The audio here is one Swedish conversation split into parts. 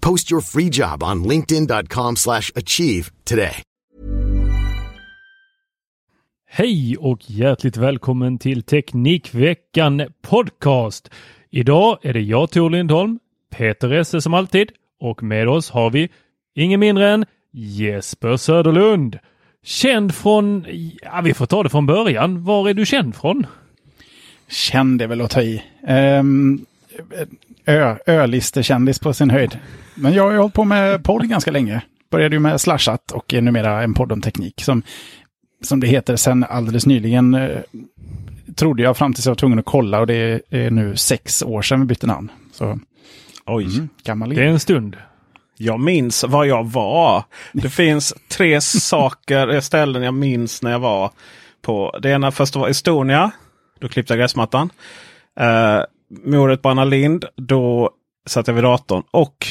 Post your free job on linkedin.com achieve today. Hej och hjärtligt välkommen till Teknikveckan Podcast. Idag är det jag Tor Lindholm, Peter Esse som alltid och med oss har vi ingen mindre än Jesper Söderlund. Känd från, ja vi får ta det från början. Var är du känd från? Känd är väl att ta i. Um, ö, ölistekändis på sin höjd. Men jag har ju hållit på med podd ganska länge. Började ju med Slashat och är numera en podd om teknik. Som, som det heter sen alldeles nyligen. Eh, trodde jag fram tills jag var tvungen att kolla och det är nu sex år sedan vi bytte namn. Så, Oj, mm, gammal Det är en stund. jag minns var jag var. Det finns tre saker, ställen jag minns när jag var på. Det ena först var Estonia. Då klippte jag gräsmattan. Uh, mordet på Anna Lind. Då satt jag vid datorn. Och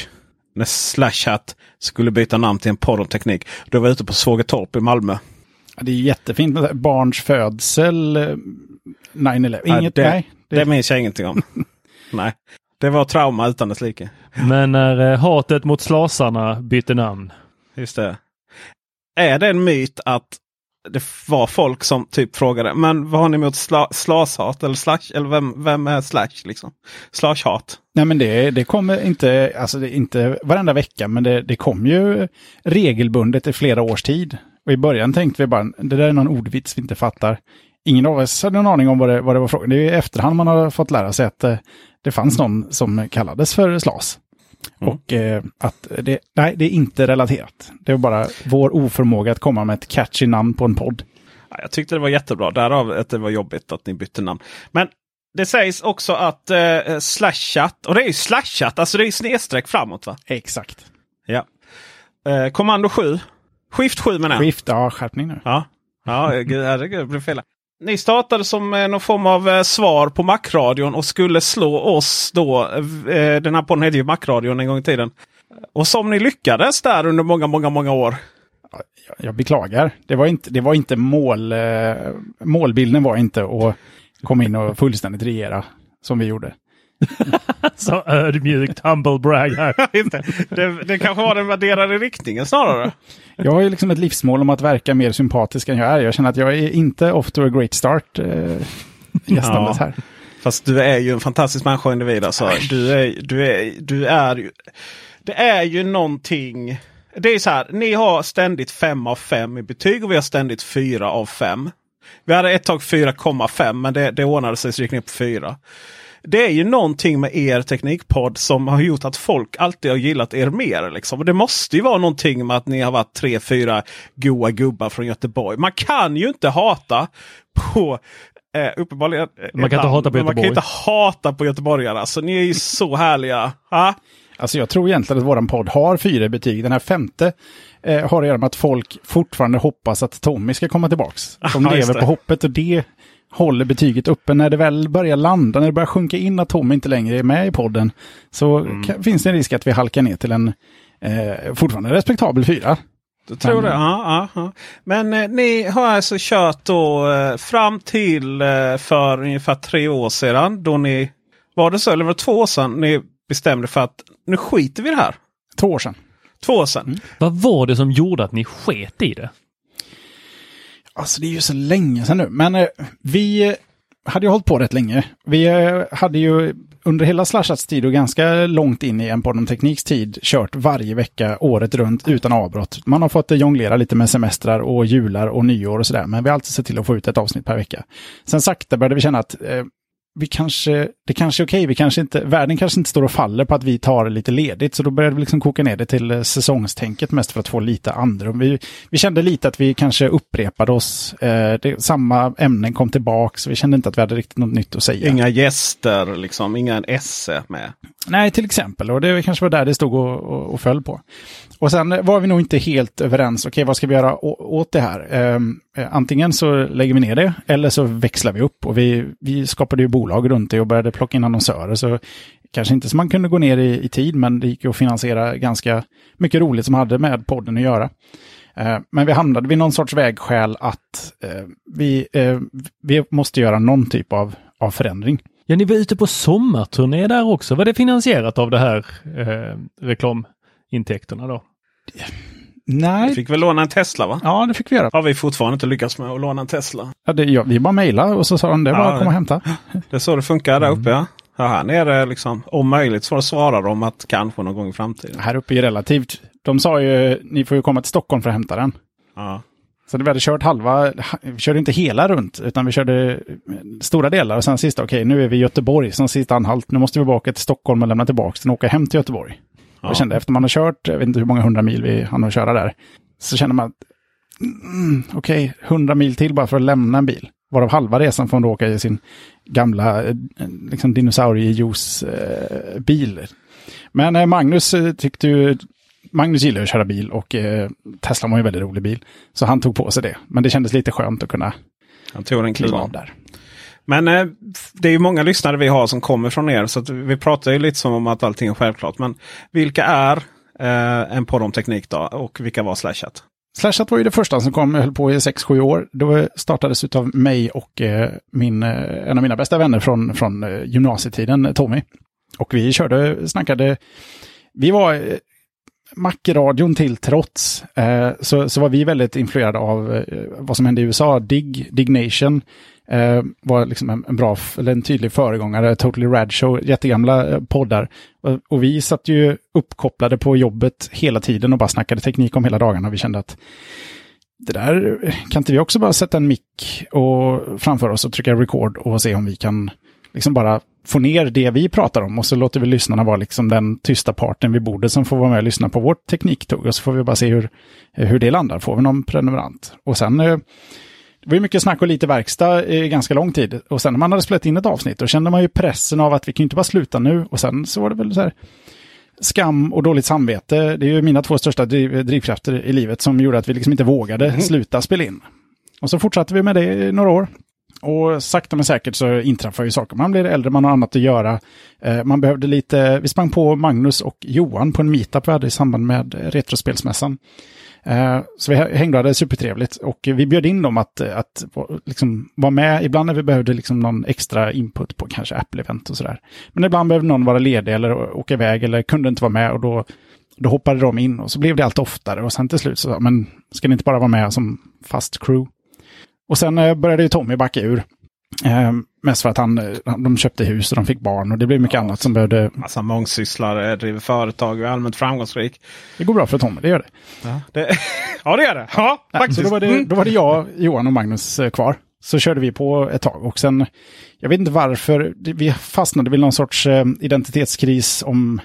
när Slashat skulle byta namn till en podd om teknik. Då var jag ute på Svågertorp i Malmö. Ja, Det är jättefint med barns födsel, eh, 9-11. Inget, det, nej. det minns jag ingenting om. nej, det var trauma utan dess like. Men när eh, hatet mot slasarna bytte namn. Just det. Är det en myt att det var folk som typ frågade men vad har ni emot sla, slashat eller slash? Eller vem, vem är slash liksom? Slashhat. Nej men det, det kommer inte, alltså det inte varenda vecka, men det, det kom ju regelbundet i flera års tid. Och i början tänkte vi bara, det där är någon ordvits vi inte fattar. Ingen av oss hade någon aning om vad det, vad det var frågan. Det är i efterhand man har fått lära sig att eh, det fanns någon som kallades för slas. Mm. Och eh, att det, nej, det är inte relaterat. Det är bara vår oförmåga att komma med ett catchy namn på en podd. Ja, jag tyckte det var jättebra. Därav att det var jobbigt att ni bytte namn. Men det sägs också att eh, slashat, och det är ju slashat, alltså det är ju snedstreck framåt va? Exakt. Ja. Eh, kommando 7. Skift 7 menar jag. Skift, ja skärpning nu. Ja, ja gud, herregud, det blev fel. Ni startade som eh, någon form av eh, svar på Macradion och skulle slå oss då. Eh, den här podden hette ju Macradion en gång i tiden. Och som ni lyckades där under många, många, många år. Jag, jag beklagar. Det var inte, det var inte mål... Målbilden var inte att komma in och fullständigt regera som vi gjorde. Så ödmjukt humble brag här. Inte. det, det kanske var den värderade riktningen snarare. Jag har ju liksom ett livsmål om att verka mer sympatisk än jag är. Jag känner att jag är inte off to a great start eh, gästandes Ja. här. Fast du är ju en fantastisk människa och individ. Alltså. Du är, du är, du är ju... Det är ju någonting... Det är så här, ni har ständigt 5 av 5 i betyg och vi har ständigt 4 av 5. Vi hade ett tag 4,5 men det, det ordnade sig så gick ner på 4. Det är ju någonting med er teknikpodd som har gjort att folk alltid har gillat er mer. Liksom. Och det måste ju vara någonting med att ni har varit tre, fyra goa gubbar från Göteborg. Man kan ju inte hata på Eh, uppenbarligen, eh, Man kan inte hata på Man kan inte hata på göteborgare. Alltså, ni är ju så härliga. Ha? Alltså jag tror egentligen att våran podd har fyra betyg. Den här femte eh, har att göra med att folk fortfarande hoppas att Tommy ska komma tillbaks. De just lever på hoppet och det håller betyget uppe. När det väl börjar landa, när det börjar sjunka in att Tommy inte längre är med i podden, så Mm. kan, finns det en risk att vi halkar ner till en Eh, fortfarande respektabel fyra. Du tror det? Ja, ja, ja. Men eh, ni har alltså kört då eh, fram till eh, för ungefär tre år sedan. Då ni, var det så? Eller var det två år sedan ni bestämde för att nu skiter vi i det här? Två år sedan. Två år sedan. Vad var det som gjorde att ni sket i det? Alltså det är ju så länge sedan nu. Men eh, vi eh, hade ju hållit på rätt länge. Vi eh, hade ju under hela Slashats tid och ganska långt in i en Podden Tekniks tid kört varje vecka året runt utan avbrott. Man har fått eh, jonglera lite med semestrar och jular och nyår och sådär. Men vi har alltid sett till att få ut ett avsnitt per vecka. Sen sakta började vi känna att eh, vi kanske, det kanske är okej, vi kanske inte, världen kanske inte står och faller på att vi tar lite ledigt. Så då började vi liksom koka ner det till eh, säsongstänket mest för att få lite andrum. Vi, vi kände lite att vi kanske upprepade oss. Eh, det, samma ämnen kom tillbaks. Vi kände inte att vi hade riktigt något nytt att säga. Inga gäster, liksom, inga esse med. Nej, till exempel. Och det kanske var där det stod och, och, och föll på. Och sen var vi nog inte helt överens. Okej, vad ska vi göra å, åt det här? Ehm, eh, antingen så lägger vi ner det eller så växlar vi upp. Och vi, vi skapade ju bolag runt det och började plocka in annonsörer. Så kanske inte så man kunde gå ner i, i tid, men det gick ju att finansiera ganska mycket roligt som hade med podden att göra. Eh, Men vi hamnade vid någon sorts vägskäl att eh, vi, eh, vi måste göra någon typ av, av förändring. Ja, ni var ute på sommarturné där också. Var det finansierat av det här eh, reklamintäkterna då? Vi Nej, fick väl låna en Tesla va? ja det fick vi göra. Har vi fortfarande inte lyckats med att låna en Tesla. Ja, det, ja, vi bara mejlade och så sa de det var Ja, att komma och hämta. Det är så det funkar där uppe ja. ja här nere liksom, om möjligt så svarar de att kanske någon gång i framtiden. Här uppe är relativt. De sa ju, ni får ju komma till Stockholm för att hämta den. Ja. Så vi hade kört halva, vi körde inte hela runt, utan vi körde stora delar. Och sen sista, okej, nu är vi i Göteborg, som sista anhalt. Nu måste vi tillbaka till Stockholm och lämna tillbaka den och åka hem till Göteborg. Ja. Jag kände efter man har kört, jag vet inte hur många hundra mil vi hann att köra där, så känner man att, mm, okej, hundra mil till bara för att lämna en bil. Varav halva resan får man då åka i sin gamla eh, liksom dinosauriejuice-bil. Men eh, Magnus eh, tyckte ju, Magnus gillar att köra bil och eh, Tesla var ju en väldigt rolig bil. Så han tog på sig det. Men det kändes lite skönt att kunna Han tog en kliv kliva av. där. Men eh, det är ju många lyssnare vi har som kommer från er. Så vi pratar ju lite som om att allting är självklart. Men vilka är eh, en podd om teknik då? Och vilka var Slashat? Slashat var ju det första som kom, höll på i 6-7 år. Det startades av mig och eh, min, eh, en av mina bästa vänner från, från eh, gymnasietiden, Tommy. Och vi körde, snackade, vi var Mac-radion till trots, eh, så, så var vi väldigt influerade av eh, vad som hände i USA. Dig, Dignation eh, var liksom en, en bra, eller en tydlig föregångare. Totally Rad Show, jättegamla eh, poddar. Och, och vi satt ju uppkopplade på jobbet hela tiden och bara snackade teknik om hela dagarna. Vi kände att det där, kan inte vi också bara sätta en mick och framför oss och trycka record och se om vi kan liksom bara få ner det vi pratar om och så låter vi lyssnarna vara liksom den tysta parten vid bordet som får vara med och lyssna på vårt tekniktugg och så får vi bara se hur, hur det landar. Får vi någon prenumerant? Och sen eh, det var ju mycket snack och lite verkstad i ganska lång tid. Och sen när man hade spelat in ett avsnitt, då kände man ju pressen av att vi kan inte bara sluta nu. Och sen så var det väl så här skam och dåligt samvete. Det är ju mina två största driv, drivkrafter i livet som gjorde att vi liksom inte vågade sluta spela in. Och så fortsatte vi med det i några år. Och sakta men säkert så inträffar ju saker. Man blir äldre, man har annat att göra. Eh, man behövde lite, vi sprang på Magnus och Johan på en meetup vi hade i samband med Retrospelsmässan. Eh, så vi hängde och hade supertrevligt och vi bjöd in dem att, att liksom vara med. Ibland när vi behövde liksom någon extra input på kanske Apple-event och sådär. Men ibland behövde någon vara ledig eller åka iväg eller kunde inte vara med och då, då hoppade de in och så blev det allt oftare och sen till slut så, men ska ni inte bara vara med som fast crew? Och sen eh, började ju Tommy backa ur. Eh, mest för att han, eh, de köpte hus och de fick barn och det blev mycket annat som behövde... Massa mångsysslare, driver företag och är allmänt framgångsrik. Det går bra för Tommy, det gör det. Ja det, ja, det gör det. Ja, faktiskt. så då var, det, Mm. då var det jag, Johan och Magnus eh, kvar. Så körde vi på ett tag och sen, jag vet inte varför, vi fastnade vid någon sorts eh, identitetskris om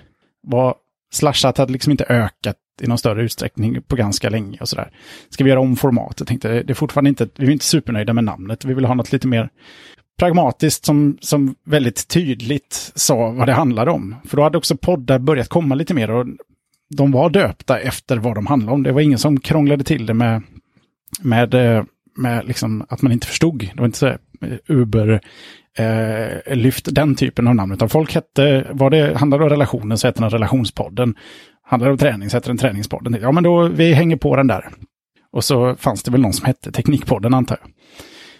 vad slashat hade liksom inte ökat i någon större utsträckning på ganska länge och sådär. Ska vi göra om formatet? Tänkte, det är fortfarande inte, vi är inte supernöjda med namnet, vi vill ha något lite mer pragmatiskt som, som väldigt tydligt sa vad det handlade om. För då hade också poddar börjat komma lite mer och de var döpta efter vad de handlade om. Det var ingen som krånglade till det med, med, eh, med liksom att man inte förstod. Det var inte så här, eh, Uber, eh, lyft den typen av namn. Utan folk hette, vad det handlade om relationen så hette den relationspodden handlar om träning, sätter en träningspodd. Ja, men då vi hänger på den där. Och så fanns det väl någon som hette Teknikpodden antar jag.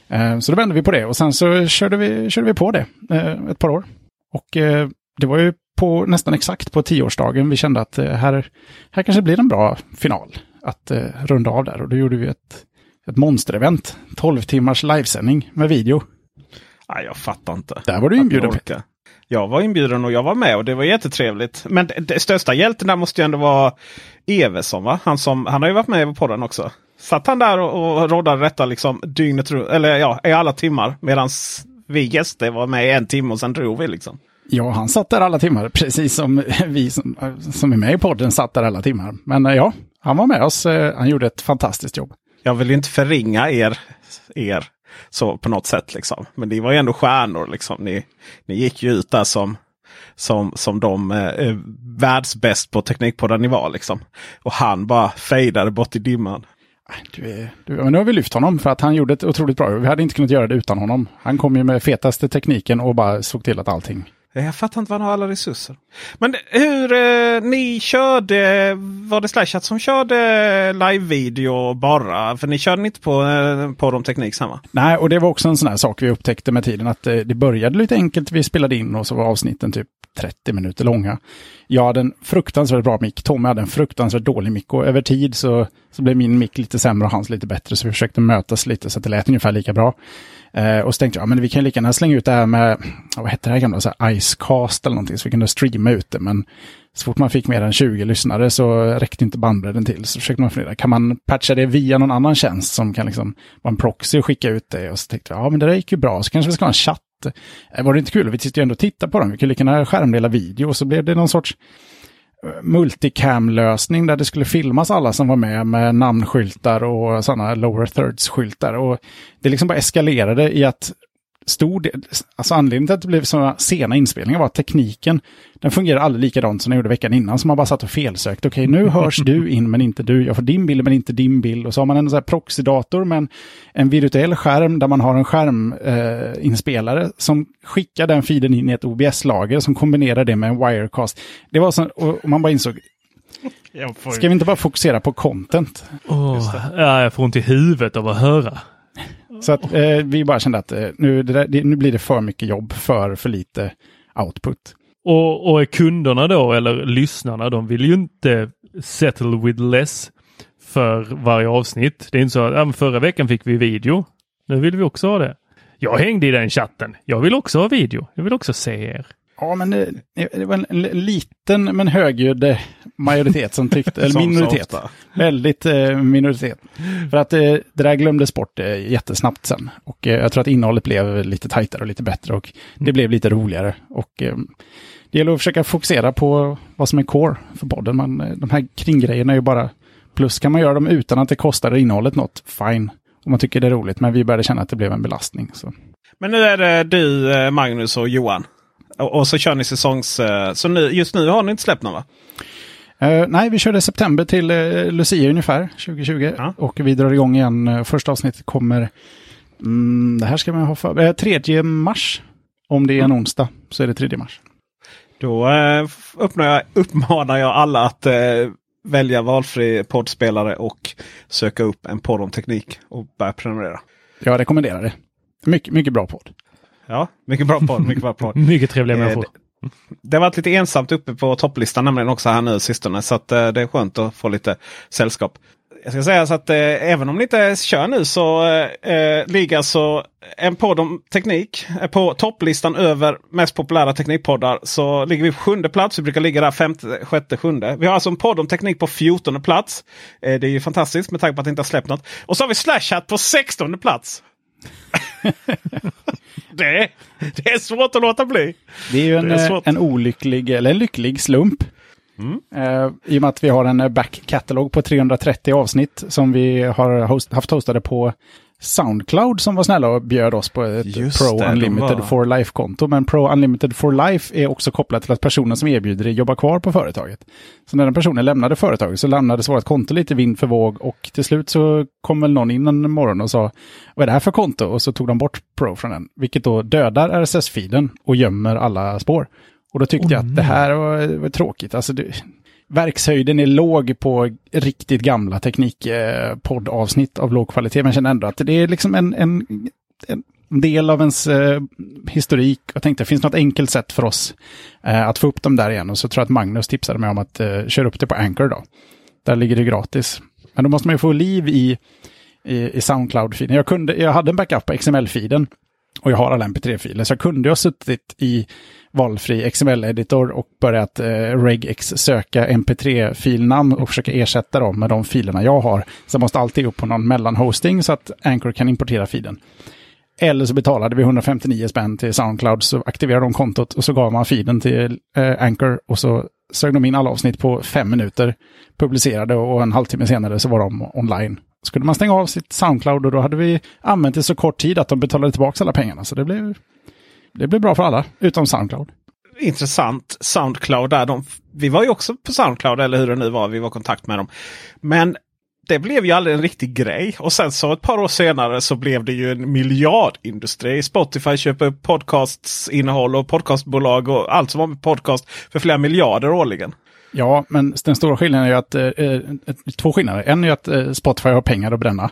Eh, så då vände vi på det och sen så körde vi, körde vi på det eh, ett par år. Och eh, det var ju på nästan exakt på tioårsdagen vi kände att här, här kanske blir en bra final att runda av där. Och då gjorde vi ett, ett monsterevent, 12 timmars livesändning med video. Nej, jag fattar inte. Där var du inbjuden. Jag var inbjuden och jag var med och det var jättetrevligt. Men det, det största hjälten där måste ju ändå vara Evesson va? Han, som, han har ju varit med på podden också. Satt han där och, och råddade detta liksom dygnet runt, eller ja, i alla timmar. Medan vi gäster var med i en timme och sen drog vi liksom. Ja, han satt där alla timmar, precis som vi som, som är med i podden satt där alla timmar. Men ja, han var med oss. Eh, han gjorde ett fantastiskt jobb. Jag vill inte förringa er, er så på något sätt. Liksom. Men ni var ju ändå stjärnor. Liksom. Ni, ni gick ju ut där som, som, som de eh, eh världsbäst på teknikpodden ni var. Liksom. Och han bara fejdade bort i dimman. Du är, du, men nu har vi lyft honom för att han gjorde ett otroligt bra jobb. Vi hade inte kunnat göra det utan honom. Han kom ju med fetaste tekniken och bara såg till att allting jag fattar inte var han har alla resurser. Men hur eh, ni körde, var det Slashat som körde live-video bara? För ni körde inte på, eh, på de teknik samma? Nej, och det var också en sån här sak vi upptäckte med tiden att eh, det började lite enkelt. Vi spelade in och så var avsnitten typ 30 minuter långa. Jag hade en fruktansvärt bra mick. Tommy hade en fruktansvärt dålig mick och över tid så, så blev min mick lite sämre och hans lite bättre. Så vi försökte mötas lite så att det lät ungefär lika bra. Eh, och så tänkte jag, ja, men vi kan lika gärna slänga ut det här med, vad hette det här gamla, så här Icecast eller någonting, så vi kunde streama ut det. Men så fort man fick mer än 20 lyssnare så räckte inte bandbredden till. Så försökte man fundera, kan man patcha det via någon annan tjänst som kan liksom vara en proxy och skicka ut det? Och så tänkte jag, ja men det där gick ju bra, så kanske vi ska ha en chatt. Eh, var det inte kul? Vi sitter ju ändå och tittar på dem, vi kunde lika gärna skärmdela video och så blev det någon sorts multicam-lösning där det skulle filmas alla som var med med namnskyltar och sådana lower thirds-skyltar. Och det liksom bara eskalerade i att stor del, alltså anledningen till att det blev sådana sena inspelningar var att tekniken, den fungerar aldrig likadant som den gjorde veckan innan. Så man bara satt och felsökte. Okej, nu hörs du in men inte du. Jag får din bild men inte din bild. Och så har man en sån här proxydator med en, en virtuell skärm där man har en skärminspelare eh, som skickar den feeden in i ett OBS-lager som kombinerar det med en wirecast. Det var så, och man bara insåg, Ska vi inte bara fokusera på content? Oh, ja, jag får ont i huvudet av att höra. Så att eh, vi bara kände att eh, nu, där, det, nu blir det för mycket jobb för för lite output. Och, och kunderna då, eller lyssnarna, de vill ju inte settle with less för varje avsnitt. Det är inte så att ja, förra veckan fick vi video. Nu vill vi också ha det. Jag hängde i den chatten. Jag vill också ha video. Jag vill också se er. Ja, men det, det var en liten men högljudd majoritet som tyckte, eller minoritet. Väldigt eh, minoritet. För att eh, det där glömdes bort eh, jättesnabbt sen. Och eh, jag tror att innehållet blev lite tajtare och lite bättre och det blev lite roligare. Och eh, det gäller att försöka fokusera på vad som är core för podden. Men eh, de här kringgrejerna är ju bara plus. Kan man göra dem utan att det kostar innehållet något, fine. Om man tycker det är roligt. Men vi började känna att det blev en belastning. Så. Men nu är det du, Magnus och Johan och, och, så kör ni säsongs... Uh, så nu, just nu har ni inte släppt någon va? Uh, nej, vi körde september till uh, Lucia ungefär 2020. Ja. Och vi drar igång igen. Första avsnittet kommer... Mm, det här ska man ha för... Uh, 3 mars. Om det är en mm. onsdag så är det 3 mars. Då uh, jag, uppmanar jag alla att välja valfri poddspelare och söka upp en podd om teknik och börja prenumerera. Jag rekommenderar det. Mycket, mycket bra podd. Ja, mycket bra podd. Mycket bra podd. mycket trevliga eh, människor. Det, det har varit lite ensamt uppe på topplistan nämligen också här nu sistone. Så att, eh, det är skönt att få lite sällskap. Jag ska säga så att eh, även om ni inte kör nu så eh, ligger alltså en podd om teknik på topplistan över mest populära teknikpoddar. Så ligger vi på sjunde plats. Vi brukar ligga där femte, sjätte, sjunde. Vi har alltså en podd om teknik på fjortonde plats. Eh, det är ju fantastiskt med tanke på att det inte har släppt något. Och så har vi Slashat på sextonde plats. det, det är svårt att låta bli. Det är ju en, är en olycklig, eller en lycklig slump. Mm. Uh, I och med att vi har en back catalog på 330 avsnitt som vi har host, haft hostade på Soundcloud som var snälla och bjöd oss på ett Just Pro det, Unlimited var... for Life-konto. Men Pro Unlimited for Life är också kopplat till att personen som erbjuder det jobbar kvar på företaget. Så när den personen lämnade företaget så lämnades vårt konto lite vind för våg och till slut så kom väl någon in en morgon och sa vad är det här för konto? Och så tog de bort Pro från den, vilket då dödar RSS-feeden och gömmer alla spår. Och då tyckte oh, jag att det här var, var tråkigt. Alltså det, verkshöjden är låg på riktigt gamla teknikpoddavsnitt eh, av låg kvalitet. Men jag känner ändå att det är liksom en, en, en del av ens eh, historik. Jag tänkte, det finns något enkelt sätt för oss eh, att få upp dem där igen. Och så tror jag att Magnus tipsade mig om att eh, köra upp det på Anchor då. Där ligger det gratis. Men då måste man ju få liv i, i, i Soundcloud-filen. Jag, kunde, jag hade en backup på XML-filen. Och jag har alla mp3-filer. Så jag kunde ha suttit i valfri XML-editor och börjat eh, regex söka mp3-filnamn och försöka ersätta dem med de filerna jag har. Så jag måste alltid upp på någon mellanhosting så att Anchor kan importera filen. Eller så betalade vi 159 spänn till Soundcloud, så aktiverade de kontot och så gav man feeden till eh, Anchor och så sög de in alla avsnitt på fem minuter, publicerade och en halvtimme senare så var de online. Skulle man stänga av sitt Soundcloud och då hade vi använt det så kort tid att de betalade tillbaka alla pengarna. Så det blev, det blev bra för alla, utom Soundcloud. Intressant. Soundcloud där. De, vi var ju också på Soundcloud, eller hur det nu var. Vi var i kontakt med dem. Men det blev ju aldrig en riktig grej. Och sen så ett par år senare så blev det ju en miljardindustri. Spotify köper upp och podcastbolag och allt som har med podcast för flera miljarder årligen. Ja, men den stora skillnaden är ju att, eh, eh två skillnader. En är ju att eh, Spotify har pengar att bränna.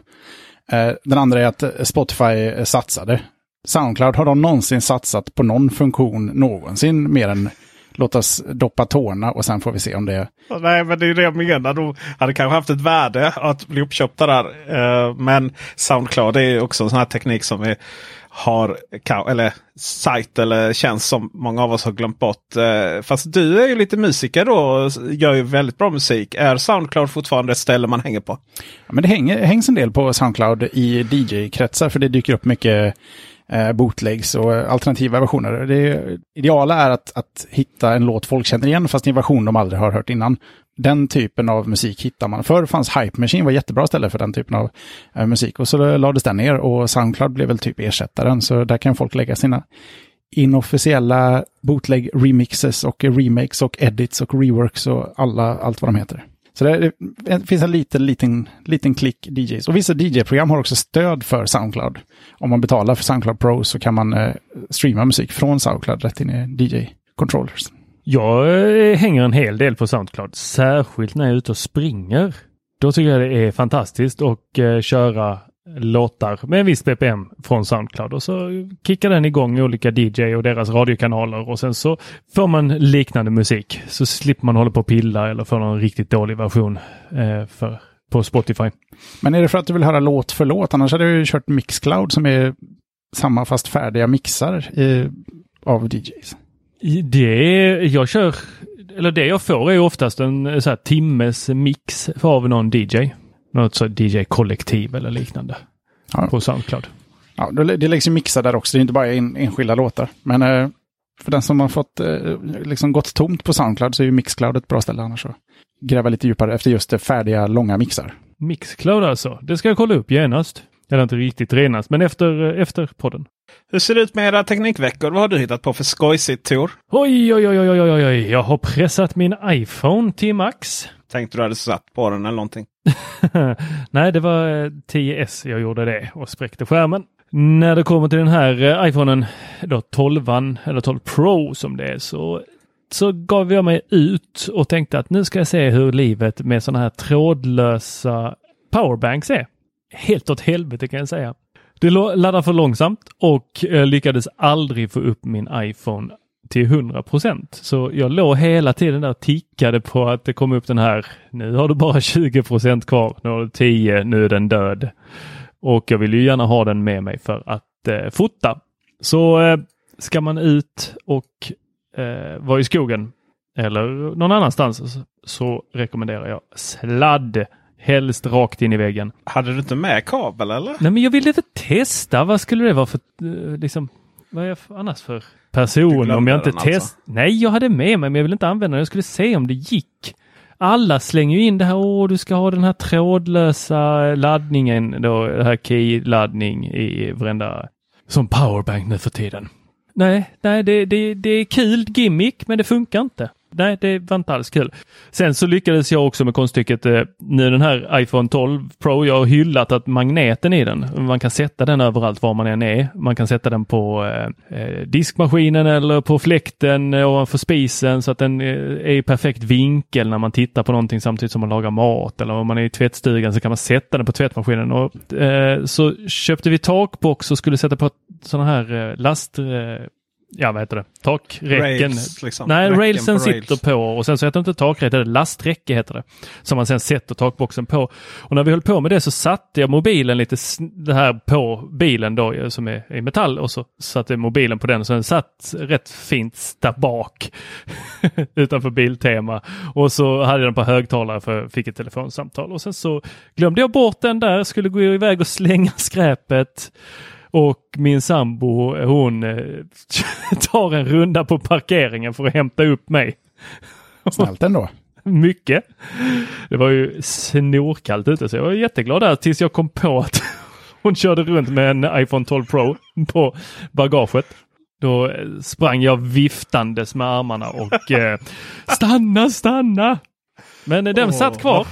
Eh, den andra är att eh, Spotify eh, satsade. Soundcloud har de någonsin satsat på någon funktion någonsin mer än låt oss doppa tårna och sen får vi se om det... Nej, men det är det jag menar. De hade kanske haft ett värde att bli uppköpta där. Eh, men Soundcloud är också en sån här teknik som vi har, eller sajt eller tjänst som många av oss har glömt bort. Eh, fast du är ju lite musiker då och gör ju väldigt bra musik. Är Soundcloud fortfarande ett ställe man hänger på? Ja, men det hänger, hängs en del på Soundcloud i DJ-kretsar för det dyker upp mycket eh, bootlegs och alternativa versioner. Det ideala är att, att hitta en låt folk känner igen fast i en version de aldrig har hört innan. Den typen av musik hittar man. Förr fanns Hype Machine, var jättebra ställe för den typen av eh, musik. Och så lades den ner och Soundcloud blev väl typ ersättaren. Så där kan folk lägga sina inofficiella bootleg remixes och remakes och edits och reworks och alla, allt vad de heter. Så det, finns en liten, liten, liten klick DJs. Och vissa DJ-program har också stöd för Soundcloud. Om man betalar för Soundcloud Pro så kan man eh, streama musik från Soundcloud rätt in i DJ-controllers. Jag eh, hänger en hel del på Soundcloud, särskilt när jag är ute och springer. Då tycker jag det är fantastiskt att eh, köra låtar med en viss BPM från Soundcloud och så kickar den igång olika DJ och deras radiokanaler och sen så får man liknande musik. Så slipper man hålla på och pilla eller få någon riktigt dålig version eh, för, på Spotify. Men är det för att du vill höra låt för låt? Annars hade ju kört Mixcloud som är samma fast färdiga mixar i, av DJs. Det jag kör, eller det jag får är oftast en så här, timmes mix av någon DJ något så DJ-kollektiv eller liknande ja. på Soundcloud. Ja, det läggs ju mixar där också, det är inte bara en, enskilda låtar. Men eh, för den som har fått eh, liksom gått tomt på Soundcloud så är ju Mixcloud ett bra ställe annars att gräva lite djupare efter just det färdiga långa mixar. Mixcloud alltså, det ska jag kolla upp genast. Eller inte riktigt renast, men efter, efter podden. Hur ser det ut med era teknikveckor? Vad har du hittat på för skojsigt Tor? Oj, oj, oj, oj, oj, oj, jag har pressat min iPhone till max. Tänkte du hade satt på den eller någonting? Nej, det var eh, 10S jag gjorde det och spräckte skärmen. När det kommer till den här eh, iPhonen, då 12 eller 12 Pro som det är, så, så gav jag mig ut och tänkte att nu ska jag se hur livet med sådana här trådlösa powerbanks är. Helt åt helvete kan jag säga. Det laddar för långsamt och eh, lyckades aldrig få upp min iPhone till 100 procent. Så jag låg hela tiden där och tickade på att det kom upp den här. Nu har du bara 20 procent kvar. Nu har du 10. Nu är den död. Och jag vill ju gärna ha den med mig för att eh, fota. Så eh, ska man ut och eh, vara i skogen eller någon annanstans så, rekommenderar jag sladd. Helst rakt in i väggen. Hade du inte med kabel eller? Nej, men jag ville inte testa. Vad skulle det vara för, eh, liksom, vad är jag annars för person om jag inte test... Alltså. Nej, jag hade med mig, men jag vill inte använda den. Jag skulle se om det gick. Alla slänger ju in det här, åh, du ska ha den här trådlösa laddningen, då, det här key-laddning i varenda, som powerbank nu för tiden. Nej, nej, det, det, det är kul gimmick, men det funkar inte nej, det var inte alls kul. Sen så lyckades jag också med konststycket, eh, nu den här iPhone 12 Pro, jag har hyllat att magneten i den, man kan sätta den överallt var man än är. Man kan sätta den på eh, eh diskmaskinen eller på fläkten eh, ovanför spisen så att den eh, är i perfekt vinkel när man tittar på någonting samtidigt som man lagar mat eller om man är i tvättstugan så kan man sätta den på tvättmaskinen. Och, eh, så köpte vi takbox och skulle sätta på sådana här eh, last ja vad heter det, takräcken. Rails, liksom. Nej, Räcken railsen på rails. sitter på och sen så heter det inte takräcke, det lasträcke heter det. Som man sen sätter takboxen på. Och när vi höll på med det så satte jag mobilen lite det här på bilen då som är i metall och så satte mobilen på den så den satt rätt fint där bak utanför Biltema. Och så hade jag den på högtalare för jag fick ett telefonsamtal och sen så glömde jag bort den där, skulle gå iväg och slänga skräpet. Och min sambo hon eh, tar en runda på parkeringen för att hämta upp mig. Snällt ändå. Mycket. Det var ju snorkallt ute så jag var jätteglad där tills jag kom på att hon körde runt med en iPhone 12 Pro på bagaget. Då eh, sprang jag viftandes med armarna och eh, stanna, stanna! Men den oh. satt kvar.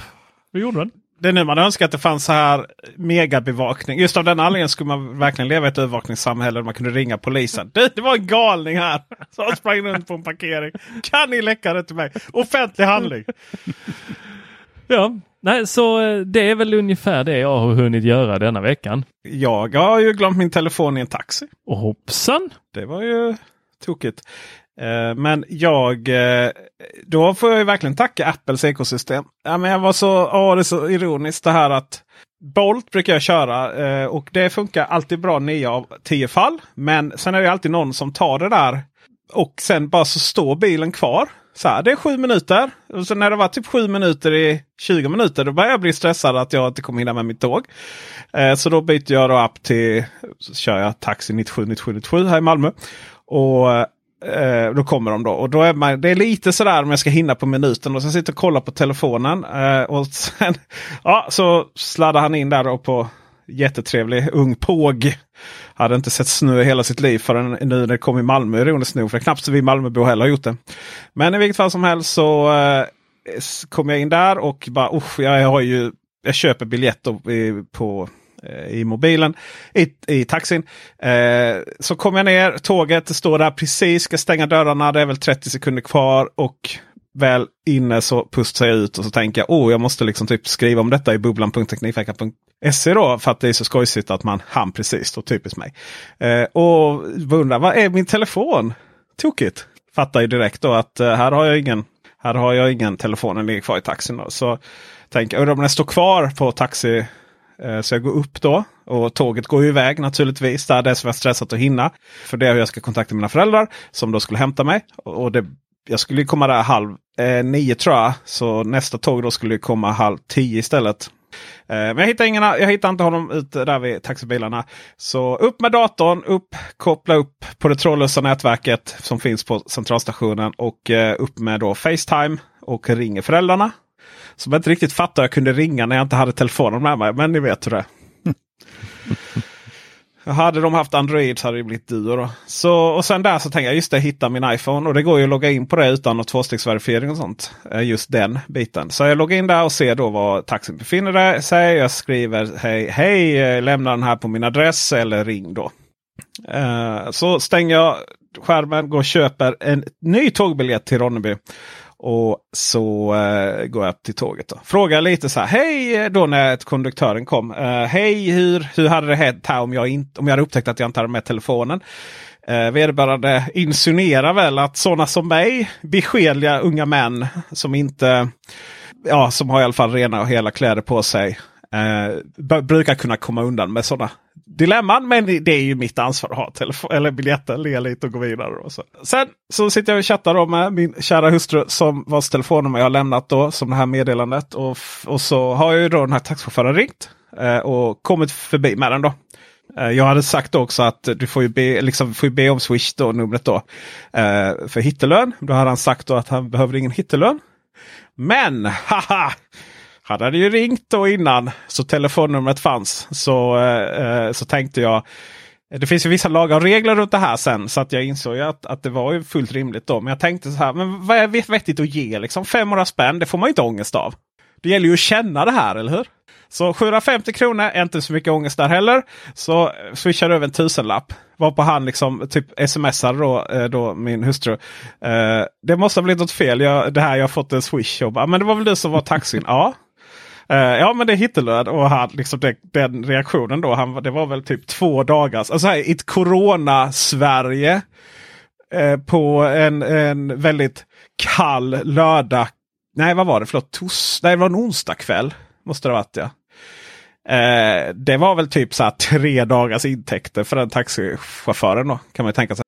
Det gjorde den det är nu man önskar att det fanns så här megabevakning. Just av den anledningen skulle man verkligen leva i ett övervakningssamhälle där man kunde ringa polisen. Det, det var en galning här som sprang runt på en parkering. Kan ni läcka det till mig? Offentlig handling. Ja, nej, så eh, det är väl ungefär det jag har hunnit göra denna veckan. Jag har ju glömt min telefon i en taxi. Och hoppsan! Det var ju tokigt. Eh, men jag, eh, då får jag verkligen tacka Apples ekosystem. Ja, men jag var så, åh, det är så ironiskt det här att Bolt brukar jag köra eh, och det funkar alltid bra 9 av 10 fall. Men sen är det alltid någon som tar det där och sen bara så står bilen kvar. Så här, det är sju minuter. Och så när det var typ sju minuter i 20 minuter då börjar jag bli stressad att jag inte kommer hinna med mitt tåg. Eh, så då byter jag då app till, så kör jag taxi 97 97 97 här i Malmö. Och eh, Eh, då kommer de då. Och då är man, det är lite sådär om jag ska hinna på minuten. Och så sitter och kollar på telefonen. Eh, och sen ja, så sladdar han in där och på jättetrevlig ung påg. Hade inte sett snö i hela sitt liv förrän nu när det kom i Malmö ironiskt nog. För det är knappt så vi Malmöbor heller har gjort det. Men i vilket fall som helst så eh, kom jag in där och bara usch jag har ju jag köper biljett på Eh, i mobilen, i, i taxin. Eh, så kommer jag ner, tåget står där precis, ska stänga dörrarna. Det är väl 30 sekunder kvar och väl inne så pustar jag ut och så tänker jag oh, jag måste liksom typ skriva om detta i bubblan.teknikveckan.se då för att det är så skojsigt att man hann precis. Då, typiskt mig. Eh, och undrar vad är min telefon? Tokigt. Fattar ju direkt då att eh, här har jag ingen här har jag ingen telefon, den ligger kvar i taxin. Då. Så tänker jag, om den står kvar på taxi Eh, så jag går upp då och tåget går iväg naturligtvis. Där det är som jag stressat att hinna. För det är hur jag ska kontakta mina föräldrar som då skulle hämta mig. Och det, jag skulle komma där halv eh, nio tror jag. Så nästa tåg då skulle komma halv tio istället. Eh, men jag hittar, ingen, jag hittar inte honom ute där vid taxibilarna. Så upp med datorn, upp, koppla upp på det trådlösa nätverket som finns på centralstationen. Och eh, upp med då Facetime och ringer föräldrarna. Som jag inte riktigt fattade jag kunde ringa när jag inte hade telefonen med mig. Men ni vet hur det är. Hade de haft Android så hade det blivit duo. Då. Så, och sen där så tänkte jag just det, hitta min iPhone. Och det går ju att logga in på det utan något tvåstegsverifiering och sånt. Eh, just den biten. Så jag loggar in där och ser då var taxin befinner sig. Jag skriver hej, hej, eh, lämna den här på min adress eller ring då. Uh, så stänger jag skärmen, går och köper en ny tågbiljett till Ronneby. Och så eh, går jag till tåget. Då. Frågar lite så här. Hej eh, då när konduktören kom. Eh, Hej hur, hur hade det hänt här om jag, inte, om jag hade upptäckt att jag inte hade med telefonen? Eh, vederbörande insinuerar väl att sådana som mig, beskedliga unga män som inte, ja som har i alla fall rena och hela kläder på sig eh, brukar kunna komma undan med sådana dilemman. Men det är ju mitt ansvar att ha telefon eller biljetten, le lite och gå vidare. Och så. Sen så sitter jag och chattar med min kära hustru som vars telefonnummer jag har lämnat då som det här meddelandet. Och, och så har jag ju då den här taxichauffören ringt eh, och kommit förbi med den då. Eh, jag hade sagt också att du får ju be, liksom, får ju be om Swish då, numret då. Eh, för hittelön. Då hade han sagt då att han behövde ingen hittelön. Men haha! Han hade ju ringt då innan så telefonnumret fanns. Så, eh, eh, så tänkte jag Det finns ju vissa lagar och regler runt det här sen. Så att jag insåg att, att det var ju fullt rimligt då. Men jag tänkte så här, men vad är vettigt att ge? Liksom 500 spänn, det får man ju inte ångest av. Det gäller ju att känna det här, eller hur? Så 750 kronor är inte så mycket ångest där heller. Så eh, swishar över en tusenlapp. Varpå han liksom typ smsar då, eh, då min hustru. Eh, det måste ha blivit något fel. Jag, det här jag har fått en swish. Och bara, ah, men det var väl du som var taxin? ja. Uh, ja men det är Hitlerlöd och han, liksom det, den reaktionen då. Han, det var väl typ två dagars. Alltså här, i ett Corona-Sverige. Uh, på en, en väldigt kall lördag. Nej vad var det? Förlåt. Tos, nej det var en onsdagkväll. Måste det ha varit ja. Uh, det var väl typ så här tre dagars intäkter för den taxichauffören då. Kan man ju tänka sig.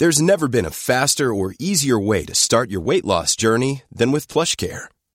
There's never been a faster or easier way to start your weight loss journey than with plush care.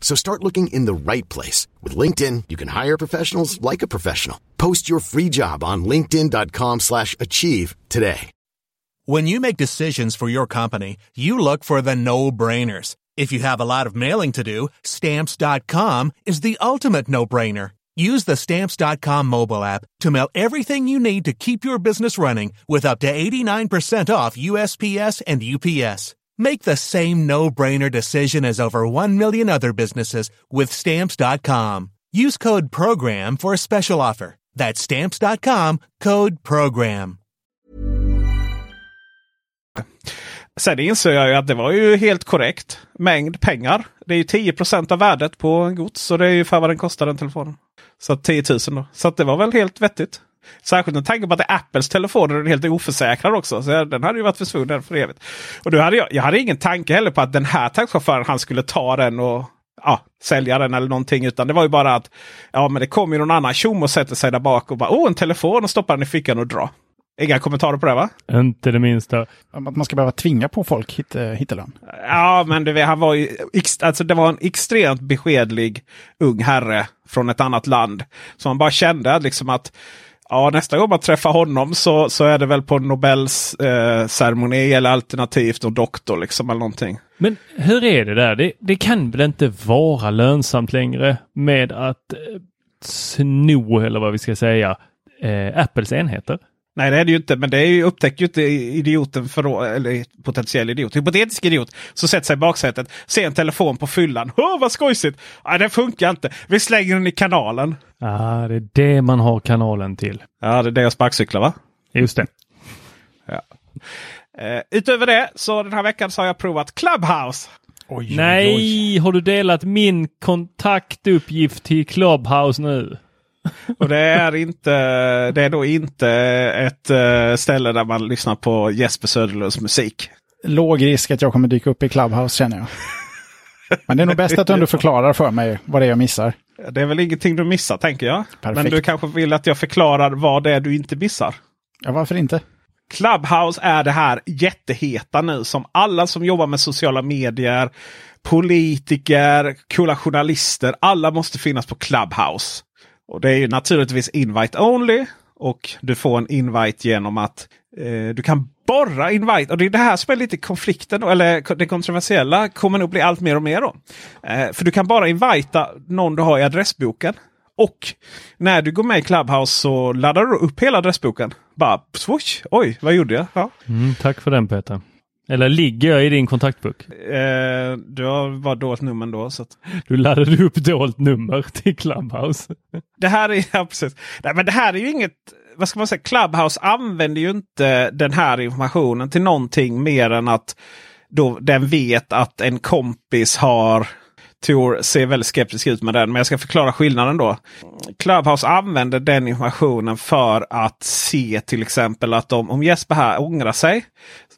So start looking in the right place. With LinkedIn, you can hire professionals like a professional. Post your free job on linkedin.com slash achieve today. When you make decisions for your company, you look for the no-brainers. If you have a lot of mailing to do, stamps.com is the ultimate no-brainer. Use the stamps.com mobile app to mail everything you need to keep your business running with up to 89% off USPS and UPS. Make the same no-brainer decision as over 1 million other businesses with stamps.com. Use code PROGRAM for a special offer. That's stamps.com, code PROGRAM. Sen inser jag ju att det var ju helt korrekt mängd pengar. Det är ju 10 av värdet på en gods. Så det är ju för vad den kostar den telefonen. Så 10 000 då. Så det var väl helt vettigt. Särskilt med tanke på att det är Apples telefoner och den är helt oförsäkrad också. Så den hade ju varit försvunnen för evigt. Och då hade jag, jag hade ingen tanke heller på att den här taxichauffören han skulle ta den och ja, sälja den eller någonting. Utan det var ju bara att ja, men det kommer ju någon annan tjom och sätter sig där bak och bara oh, en telefon och stoppar den i fickan och drar. Inga kommentarer på det va? Inte det minsta. Att man ska behöva tvinga på folk hit, eh, hittelön. Ja, men det, han var ju, alltså det var en extremt beskedlig ung herre från ett annat land. Så man bara kände liksom att ja, nästa gång man träffar honom så, så är det väl på Nobels eh, ceremoni eller alternativt någon doktor liksom eller någonting. Men hur är det där? Det, det kan väl inte vara lönsamt längre med att eh, sno, eller vad vi ska säga, eh, Apples enheter? Nej det är det ju inte, men det är ju, upptäcker ju inte idioten, för, eller potentiell idiot, hypotetisk idiot, som sätter sig i baksätet, ser en telefon på fyllan. Åh vad skojsigt! Nej det funkar inte. Vi slänger den i kanalen. Ja, ah, det är det man har kanalen till. Ja, det är det jag sparkcyklar va? Just det. Ja. Uh, utöver det så den här veckan så har jag provat Clubhouse. Oj, Nej, oj. har du delat min kontaktuppgift till Clubhouse nu? Och det är, inte, det är då inte ett uh, ställe där man lyssnar på Jesper Söderlunds musik. Låg risk att jag kommer dyka upp i Clubhouse känner jag. Men det är nog bäst att du ändå förklarar för mig vad det är jag missar. Det är väl ingenting du missar tänker jag. Perfekt. Men du kanske vill att jag förklarar vad det är du inte missar? Ja, varför inte? Clubhouse är det här jätteheta nu som alla som jobbar med sociala medier, politiker, coola journalister, alla måste finnas på Clubhouse. Och Det är ju naturligtvis invite only. Och du får en invite genom att eh, du kan bara invite. Och det är det här som är lite konflikten, eller det kontroversiella kommer nog bli allt mer och mer. Då. Eh, för du kan bara invita någon du har i adressboken. Och när du går med i Clubhouse så laddar du upp hela adressboken. Bara swoosh! Oj, vad gjorde jag? Ja. Mm, tack för den Peter. Eller ligger jag i din kontaktbok? Eh, du har bara dolt nummer då. Så att... Du laddade upp dolt nummer till Clubhouse. Det här är, ja, precis. Nej, men det här är ju inget, vad ska man säga, Clubhouse använder ju inte den här informationen till någonting mer än att då den vet att en kompis har Tor ser väldigt skeptisk ut med den, men jag ska förklara skillnaden då. Clubhouse använder den informationen för att se till exempel att om, om Jesper här ångrar sig.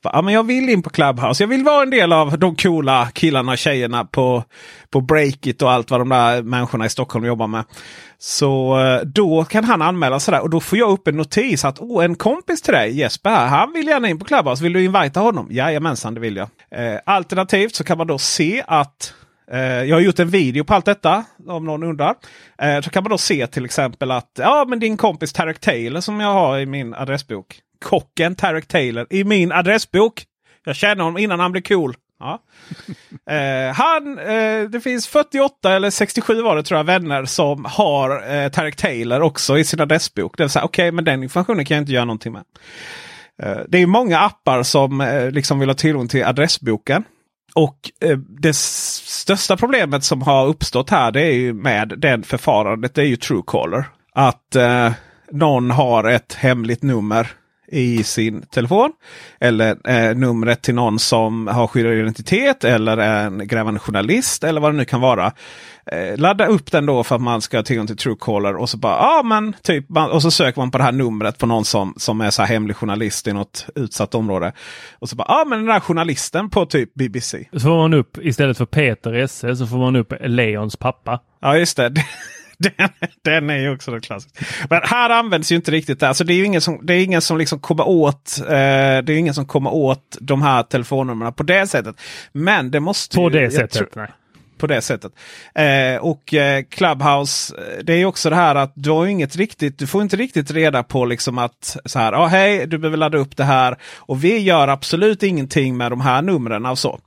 Ja, men jag vill in på Clubhouse. Jag vill vara en del av de coola killarna och tjejerna på, på Breakit och allt vad de där människorna i Stockholm jobbar med. Så eh, då kan han anmäla sig där och då får jag upp en notis att oh, en kompis till dig Jesper här, han vill gärna in på Clubhouse. Vill du invita honom? Jajamensan, det vill jag. Eh, alternativt så kan man då se att jag har gjort en video på allt detta om någon undrar. Eh, så kan man då se till exempel att ja, men din kompis Tarek Taylor som jag har i min adressbok. Kocken Tarek Taylor i min adressbok. Jag känner honom innan han blev cool. Ja. Eh, han, eh, det finns 48 eller 67 var det tror jag vänner som har eh, Tarek Taylor också i sin adressbok. Det vill säga okej, okay, men den informationen kan jag inte göra någonting med. Eh, det är många appar som eh, liksom vill ha tillgång till adressboken. Och eh, det största problemet som har uppstått här det är ju med den förfarandet. Det är ju Truecaller. Att eh, någon har ett hemligt nummer i sin telefon. Eller eh, numret till någon som har skyddad identitet eller en grävande journalist eller vad det nu kan vara. Eh, ladda upp den då för att man ska ha tillgång till Truecaller och så bara ja men typ man, och så söker man på det här numret på någon som, som är så här hemlig journalist i något utsatt område. Och så bara ja men den här journalisten på typ BBC. Så får man upp istället för Peter Esse så får man upp Leons pappa. Ja just det. den, den är ju också klassisk. Men här används ju inte riktigt det. Alltså det är ju ingen som, det är ingen som liksom kommer åt eh, det är ingen som kommer åt de här telefonnumren på det sättet. Men det måste På ju, det sättet? Nej. På det sättet. Eh, och eh, Clubhouse, eh, det är också det här att du har inget riktigt, du får inte riktigt reda på liksom att så här, ah, hej, du behöver ladda upp det här. Och vi gör absolut ingenting med de här numren och så.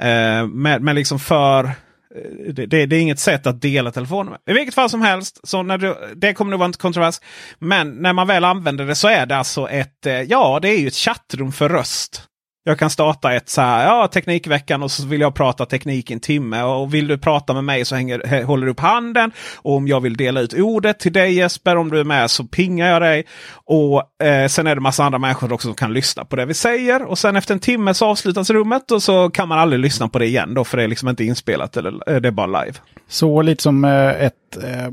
Eh, men, men liksom för Eh, det, det, det, är inget sätt att dela telefonen I vilket fall som helst, så när du, det kommer nog vara en kontrovers. Men när man väl använder det så är det alltså ett, eh, ja det är ju ett chattrum för röst. Jag kan starta ett så här, ja Teknikveckan och så vill jag prata teknik i en timme. Och vill du prata med mig så hänger, håller du upp handen. Och om jag vill dela ut ordet till dig Jesper, om du är med så pingar jag dig. Och eh, sen är det massa andra människor också som kan lyssna på det vi säger. Och sen efter en timme så avslutas rummet och så kan man aldrig lyssna på det igen då för det är liksom inte inspelat eller eh, det är bara live. Så lite som eh, ett eh,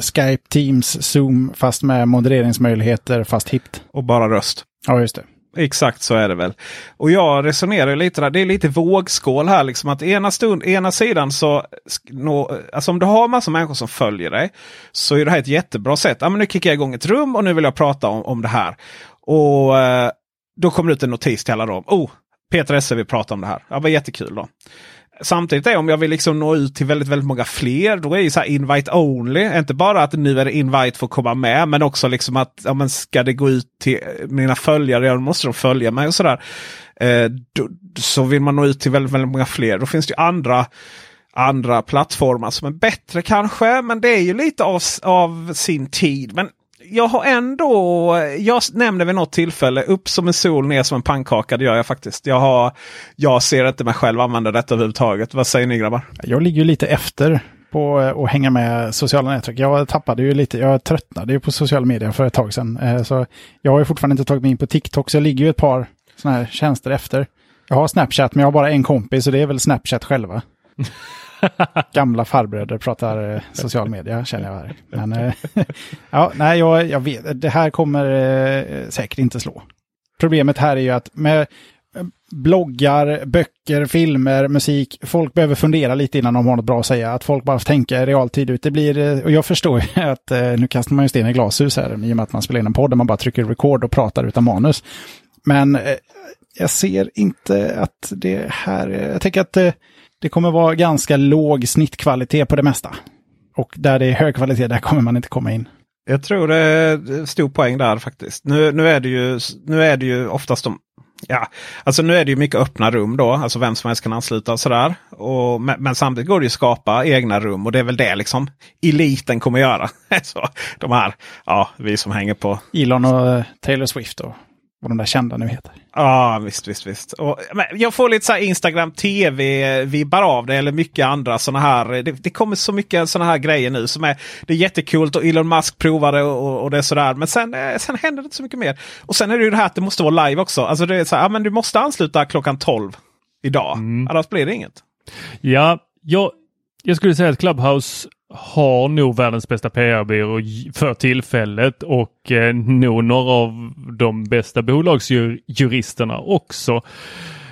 Skype, Teams, Zoom fast med modereringsmöjligheter fast hippt. Och bara röst. Ja, just det. Exakt så är det väl. Och jag resonerar lite där. Det är lite vågskål här. Liksom att ena, stund, ena sidan så. Nå, alltså om du har massa människor som följer dig. Så är det här ett jättebra sätt. Ja, men nu kickar jag igång ett rum och nu vill jag prata om, om det här. Och eh, då kommer det ut en notis till alla dem. Oh, Peter Esse vill prata om det här. Ja, vad jättekul då. Samtidigt är om jag vill liksom nå ut till väldigt, väldigt många fler. Då är det så här invite only. Inte bara att nu är det invite för att komma med. Men också liksom att ja, men ska det gå ut till mina följare. Ja, då måste de följa mig och sådär. Eh, då, så vill man nå ut till väldigt, väldigt många fler. Då finns det andra andra plattformar som är bättre kanske. Men det är ju lite av, av sin tid. Men jag har ändå, jag nämnde vid något tillfälle, upp som en sol, ner som en pannkaka. Det gör jag faktiskt. Jag, har, jag ser inte mig själv använda detta överhuvudtaget. Vad säger ni grabbar? Jag ligger ju lite efter på att hänga med sociala nätverk. Jag tappade ju lite, jag tröttnade ju på sociala medier för ett tag sedan. Eh, så jag har ju fortfarande inte tagit mig in på TikTok, så jag ligger ju ett par sådana här tjänster efter. Jag har Snapchat, men jag har bara en kompis, och det är väl Snapchat själva. Gamla farbröder pratar eh, social media känner jag här. Men eh, ja, nej, jag, jag vet, det här kommer eh, säkert inte slå. Problemet här är ju att med bloggar, böcker, filmer, musik, folk behöver fundera lite innan de har något bra att säga. Att folk bara tänker realtid ut. Det blir, och jag förstår ju att nu kastar man ju sten i glashus här i och med att man spelar in en podd där man bara trycker record och pratar utan manus. Men jag ser inte att det här, jag tänker att det kommer vara ganska låg snittkvalitet på det mesta. Och där det är hög kvalitet, där kommer man inte komma in. Jag tror det är stor poäng där faktiskt. Nu, nu, är, det ju, nu är det ju oftast de Ja, alltså nu är det ju mycket öppna rum då. Alltså vem som helst kan ansluta och sådär. Och, men, men samtidigt går det ju att skapa egna rum och det är väl det liksom eliten kommer göra. Så, de här, ja, vi som hänger på. Elon och Taylor Swift och vad de där kända nu heter. Ja, visst, visst, visst. Och, men jag får lite så Instagram TV-vibbar av det. Eller mycket andra sådana här. Det, det kommer så mycket sådana här grejer nu som är, det är jättekult och Elon Musk provar det och, och det är sådär. Men sen, eh, sen händer det inte så mycket mer. Och sen är det ju det här att det måste vara live också. Alltså det är så här, ja, men du måste ansluta klockan 12 idag. Mm. Annars blir det inget. Ja, jag, jag skulle säga att Clubhouse har nog världens bästa PR-byrå för tillfället och eh, nog några av de bästa bolagsjuristerna också.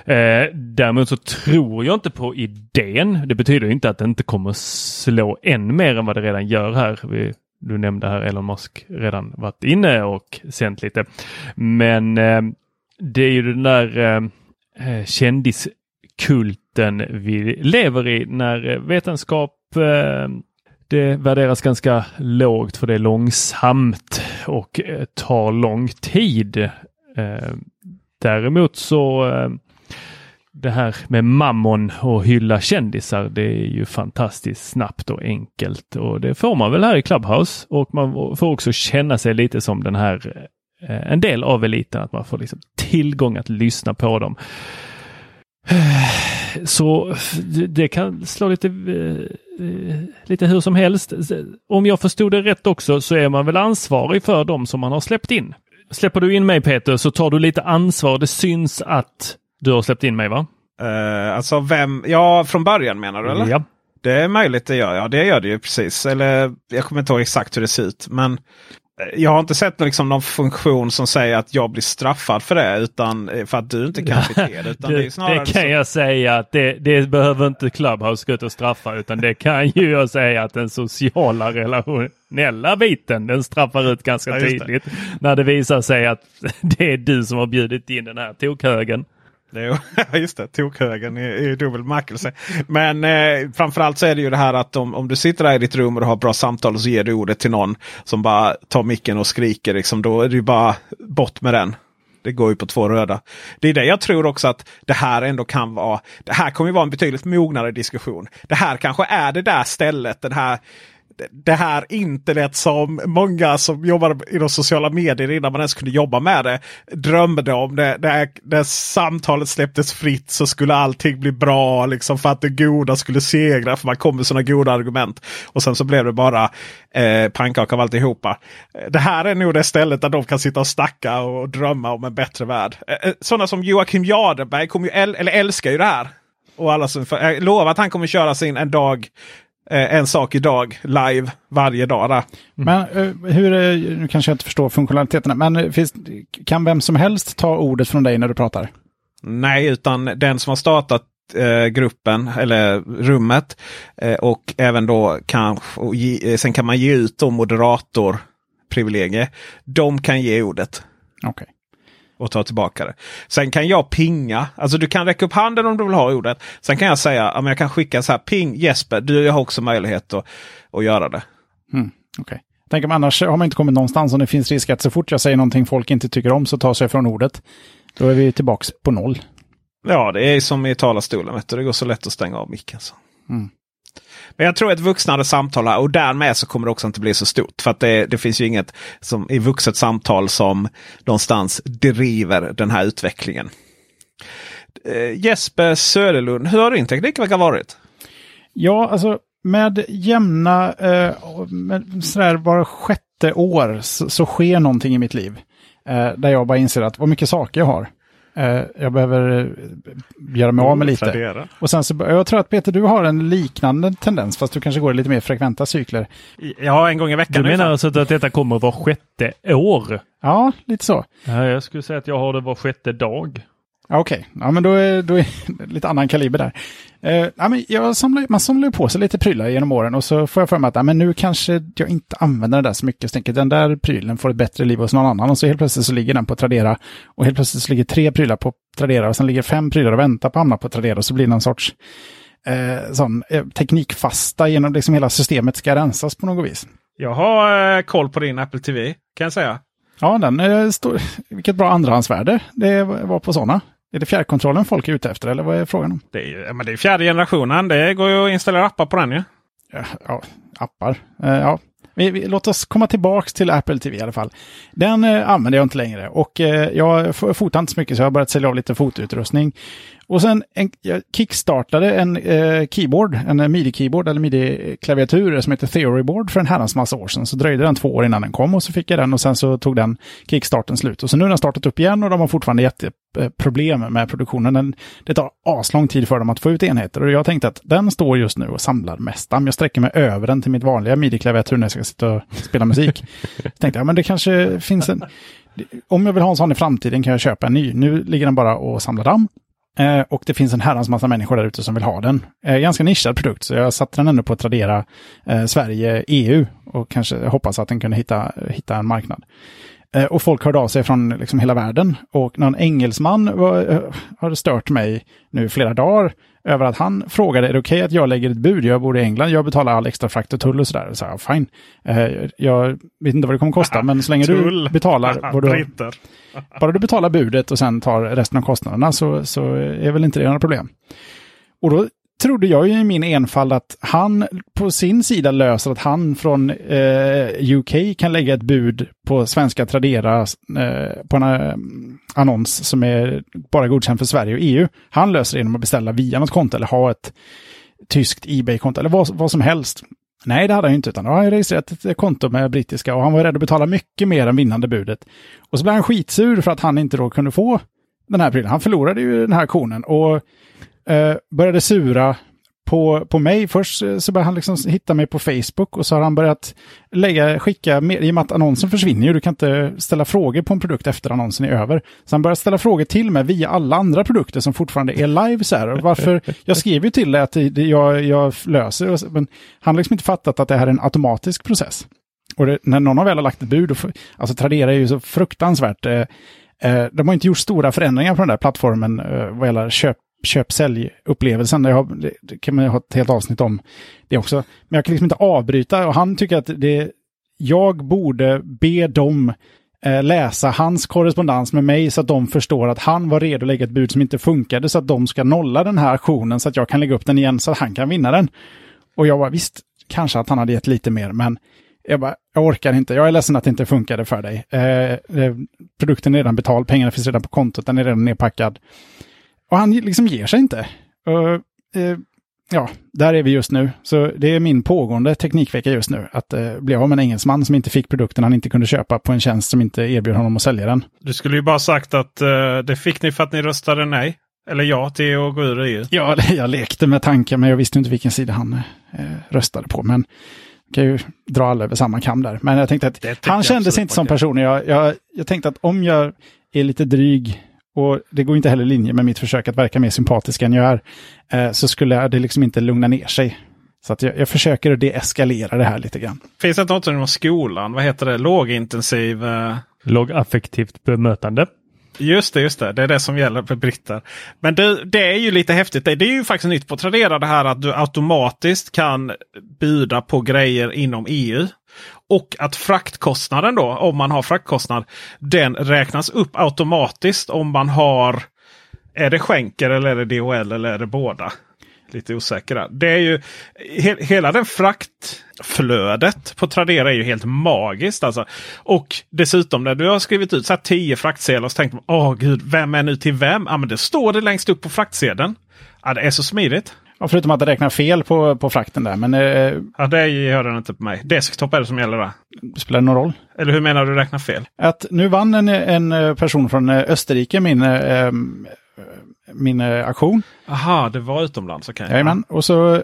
Eh, däremot så tror jag inte på idén. Det betyder inte att det inte kommer slå än mer än vad det redan gör här. Vi, du nämnde här Elon Musk redan varit inne och sänt lite. Men eh, det är ju den där eh, eh kändiskulten vi lever i när eh, vetenskap eh, det värderas ganska lågt för det är långsamt och eh, tar lång tid. Eh, däremot så eh, det här med mammon och hylla kändisar, det är ju fantastiskt snabbt och enkelt och det får man väl här i Clubhouse och man får också känna sig lite som den här en del av eliten, att man får liksom tillgång att lyssna på dem. Så det kan slå lite, lite hur som helst. Om jag förstod det rätt också så är man väl ansvarig för dem som man har släppt in. Släpper du in mig Peter så tar du lite ansvar. Det syns att du har släppt in mig va? Uh, alltså vem? Ja, från början menar du eller? Ja. Det är möjligt det gör jag. Det gör det ju precis. Eller jag kommer inte ihåg exakt hur det ser ut. Men jag har inte sett liksom någon funktion som säger att jag blir straffad för det. Utan eh, för att du inte kan bete dig. det, det, det kan så... jag säga att det, det, behöver inte Clubhouse gå ut och straffa. Utan det kan ju jag säga att den sociala relationella biten den straffar ut ganska ja, tydligt. När det visar sig att det är du som har bjudit in den här tokhögen. Just det, tokhögen i, i dubbel bemärkelse. Men eh, framförallt så är det ju det här att om, om du sitter där i ditt rum och har bra samtal och så ger du ordet till någon som bara tar micken och skriker. Liksom, då är det ju bara bort med den. Det går ju på två röda. Det är det jag tror också att det här ändå kan vara. Det här kommer ju vara en betydligt mognare diskussion. Det här kanske är det där stället, den här det här internet som många som jobbade inom sociala medier innan man ens kunde jobba med det drömde om. Det, det, när samtalet släpptes fritt så skulle allting bli bra liksom för att det goda skulle segra. För man kom med sådana goda argument. Och sen så blev det bara eh, pannkaka av alltihopa. Det här är nog det stället där de kan sitta och snacka och drömma om en bättre värld. Eh, eh sådana som Joakim Jardenberg kommer ju äl eller älskar ju det här. Och alla som, jag lovar att han kommer köra sin en dag Eh, en sak idag live varje dag. Där. Men eh, hur, nu kanske jag inte förstår funktionaliteten, men finns, kan vem som helst ta ordet från dig när du pratar? Nej, utan den som har startat eh, gruppen eller rummet eh, och även då kanske, ge, sen kan man ge ut då moderatorprivilegier. De kan ge ordet. Okej. Okay och ta tillbaka det. Sen kan jag pinga. Alltså du kan räcka upp handen om du vill ha ordet. Sen kan jag säga att jag kan skicka så här ping Jesper, du har också möjlighet att, att göra det. Mm, okay. Tänk om annars har man inte kommit någonstans och det finns risk att så fort jag säger någonting folk inte tycker om så tar sig från ordet. Då är vi tillbaka på noll. Ja, det är som i talarstolen. Vet du. Det går så lätt att stänga av micken. Så. Mm. Men jag tror ett vuxnare samtal här och därmed så kommer det också inte bli så stort. För att det, det finns ju inget som, i vuxet samtal som någonstans driver den här utvecklingen. Eh, Jesper Söderlund, hur har din teknikvecka varit? Ja, alltså med jämna, eh, med sådär var sjätte år så, så, sker någonting i mitt liv. Eh, där jag bara inser att vad mycket saker jag har. Eh, jag behöver eh, göra mig av med lite. Och sen så, jag tror att Peter, du har en liknande tendens, fast du kanske går i lite mer frekventa cykler. Ja, en gång i veckan. Du menar alltså att detta kommer var sjätte år? Ja, lite så. Ja, jag skulle säga att jag har det var sjätte dag. Okej, okay. ja, men då är, då är det lite annan kaliber där. Eh, ja, men jag samlar, man samlar ju på sig lite prylar genom åren och så får jag för mig att ja, men nu kanske jag inte använder det där så mycket. Så tänker den där prylen får ett bättre liv hos någon annan och så helt plötsligt så ligger den på Tradera. Och helt plötsligt så ligger tre prylar på Tradera och sen ligger fem prylar och väntar på att hamna på Tradera. Och så blir det någon sorts eh, sån, eh, teknikfasta genom liksom hela systemet ska rensas på något vis. Jag har eh, koll på din Apple TV kan jag säga. Ja, den eh, står... Vilket bra andrahandsvärde det var på sådana. Är det fjärrkontrollen folk är ute efter eller vad är frågan om? Det är, men det är fjärde generationen. Det går ju att installera appar på den ju. Ja, ja appar. Eh, ja. Vi, vi, låt oss komma tillbaks till Apple TV i alla fall. Den eh, använder jag inte längre och eh, jag fotar inte så mycket så jag har börjat sälja av lite fotoutrustning. Och sen en, jag kickstartade en eh, keyboard, en eh, midi-keyboard eller midi-klaviatur som heter Theoryboard för en herrans massa år sedan. Så dröjde den två år innan den kom och så fick jag den och sen så tog den kickstarten slut. Och så nu har den startat upp igen och de har fortfarande jätteproblem med produktionen. Den, det tar aslång tid för dem att få ut enheter och jag tänkte att den står just nu och samlar mest damm. Jag sträcker mig över den till mitt vanliga midi-klaviatur när jag ska sitta och spela musik. Så tänkte jag, men det kanske finns en... Om jag vill ha en sån i framtiden kan jag köpa en ny. Nu ligger den bara och samlar damm. Eh, och det finns en herrans massa människor där ute som vill ha den. Eh, ganska nischad produkt, så jag satte den ändå på Tradera eh, Sverige, EU och kanske hoppas att den kunde hitta, hitta en marknad. Eh, och folk hörde av sig från liksom hela världen. Och någon engelsman var, eh, har stört mig nu flera dagar över att han frågade, är det okej att jag lägger ett bud? Jag bor i England, jag betalar all extra frakt och tull och sådär. Så jag, fine. Eh, jag vet inte vad det kommer kosta, men så länge du Tull. betalar vad du, bara du betalar budet och sen tar resten av kostnaderna så, så är väl inte det några problem. Och då trodde jag ju i min enfald att han på sin sida löser att han från eh, UK kan lägga ett bud på svenska Tradera eh, på en eh, annons som är bara godkänd för Sverige och EU. Han löser det genom att beställa via något konto eller ha ett tyskt Ebay-konto eller vad, vad som helst. Nej, det hade han ju inte, utan han har registrerat ett konto med brittiska och han var rädd att betala mycket mer än vinnande budet. Och så blev han skitsur för att han inte då kunde få den här prylen. Han förlorade ju den här konen och eh, började sura på, på mig. Först eh, så började han liksom hitta mig på Facebook och så har han börjat lägga, skicka, mer, i och med att annonsen försvinner ju, du kan inte ställa frågor på en produkt efter annonsen är över. Så han börjar ställa frågor till mig via alla andra produkter som fortfarande är live så här. Och varför, jag skrev ju till dig att jag, jag löser men han har liksom inte fattat att det här är en automatisk process. Och det, när någon har väl har lagt ett bud, och, alltså Tradera är ju så fruktansvärt, eh, eh, de har inte gjort stora förändringar på den där plattformen eh, vad gäller köp köp-sälj-upplevelsen. Det, det- kan man ju ha ett helt avsnitt om det också. Men jag kan liksom inte avbryta och han tycker att det, jag borde be dem eh, läsa hans korrespondens med mig så att de förstår att han var redo att lägga ett bud som inte funkade så att de ska nolla den här aktionen så att jag kan lägga upp den igen så att han kan vinna den. Och jag var visst, kanske att han hade gett lite mer, men jag bara, jag orkar inte. Jag är ledsen att det inte funkade för dig. Eh, eh, produkten är redan betald, pengarna finns redan på kontot, den är redan nedpackad. Och han liksom ger sig inte. Och, eh, ja, där är vi just nu. Så det är min pågående teknikvecka just nu. Att eh, bli av med en engelsman som inte fick produkten han inte kunde köpa på en tjänst som inte erbjöd honom att sälja den. Du skulle ju bara sagt att eh, det fick ni för att ni röstade nej. Eller ja till att gå ur EU. Ja, jag lekte med tanken, men jag visste inte vilken sida han eh, röstade på. Men kan ju dra alla över samma kam där. Men jag tänkte att han kändes inte som person. Jag, jag, jag tänkte att om jag är lite dryg och det går inte heller i linje med mitt försök att verka mer sympatisk än jag är, eh, så skulle det liksom inte lugna ner sig. Så att jag, jag försöker att deeskalera det här lite grann. Finns det inte något inom skolan? Vad heter det? Lågintensiv... Eh... Lågaffektivt bemötande. Just det, just det. Det är det som gäller för britter. Men det, det är ju lite häftigt. Det, det är ju faktiskt nytt på Tradera det här att du automatiskt kan bjuda på grejer inom EU. Och att fraktkostnaden då, om man har fraktkostnad, den räknas upp automatiskt om man har... Är det skänker eller är det DHL eller är det båda? Lite osäker där. Det är ju he, hela den fraktflödet på Tradera är ju helt magiskt. Alltså. Och dessutom när du har skrivit ut så här 10 fraktsedlar så tänker man åh gud, vem är nu till vem? Ja, men det står det längst upp på fraktsedeln. Ja, det är så smidigt. Ja, förutom att det räknar fel på, på frakten där, men eh, Ja, det gör den inte på mig. Desktop är det som gäller där. spelar någon roll? Eller hur menar du räknar fel? Att nu vann en, en eh, person från eh, Österrike min, eh, min eh, aktion. Aha, det var utomlands. Okej. Jajamän. Och så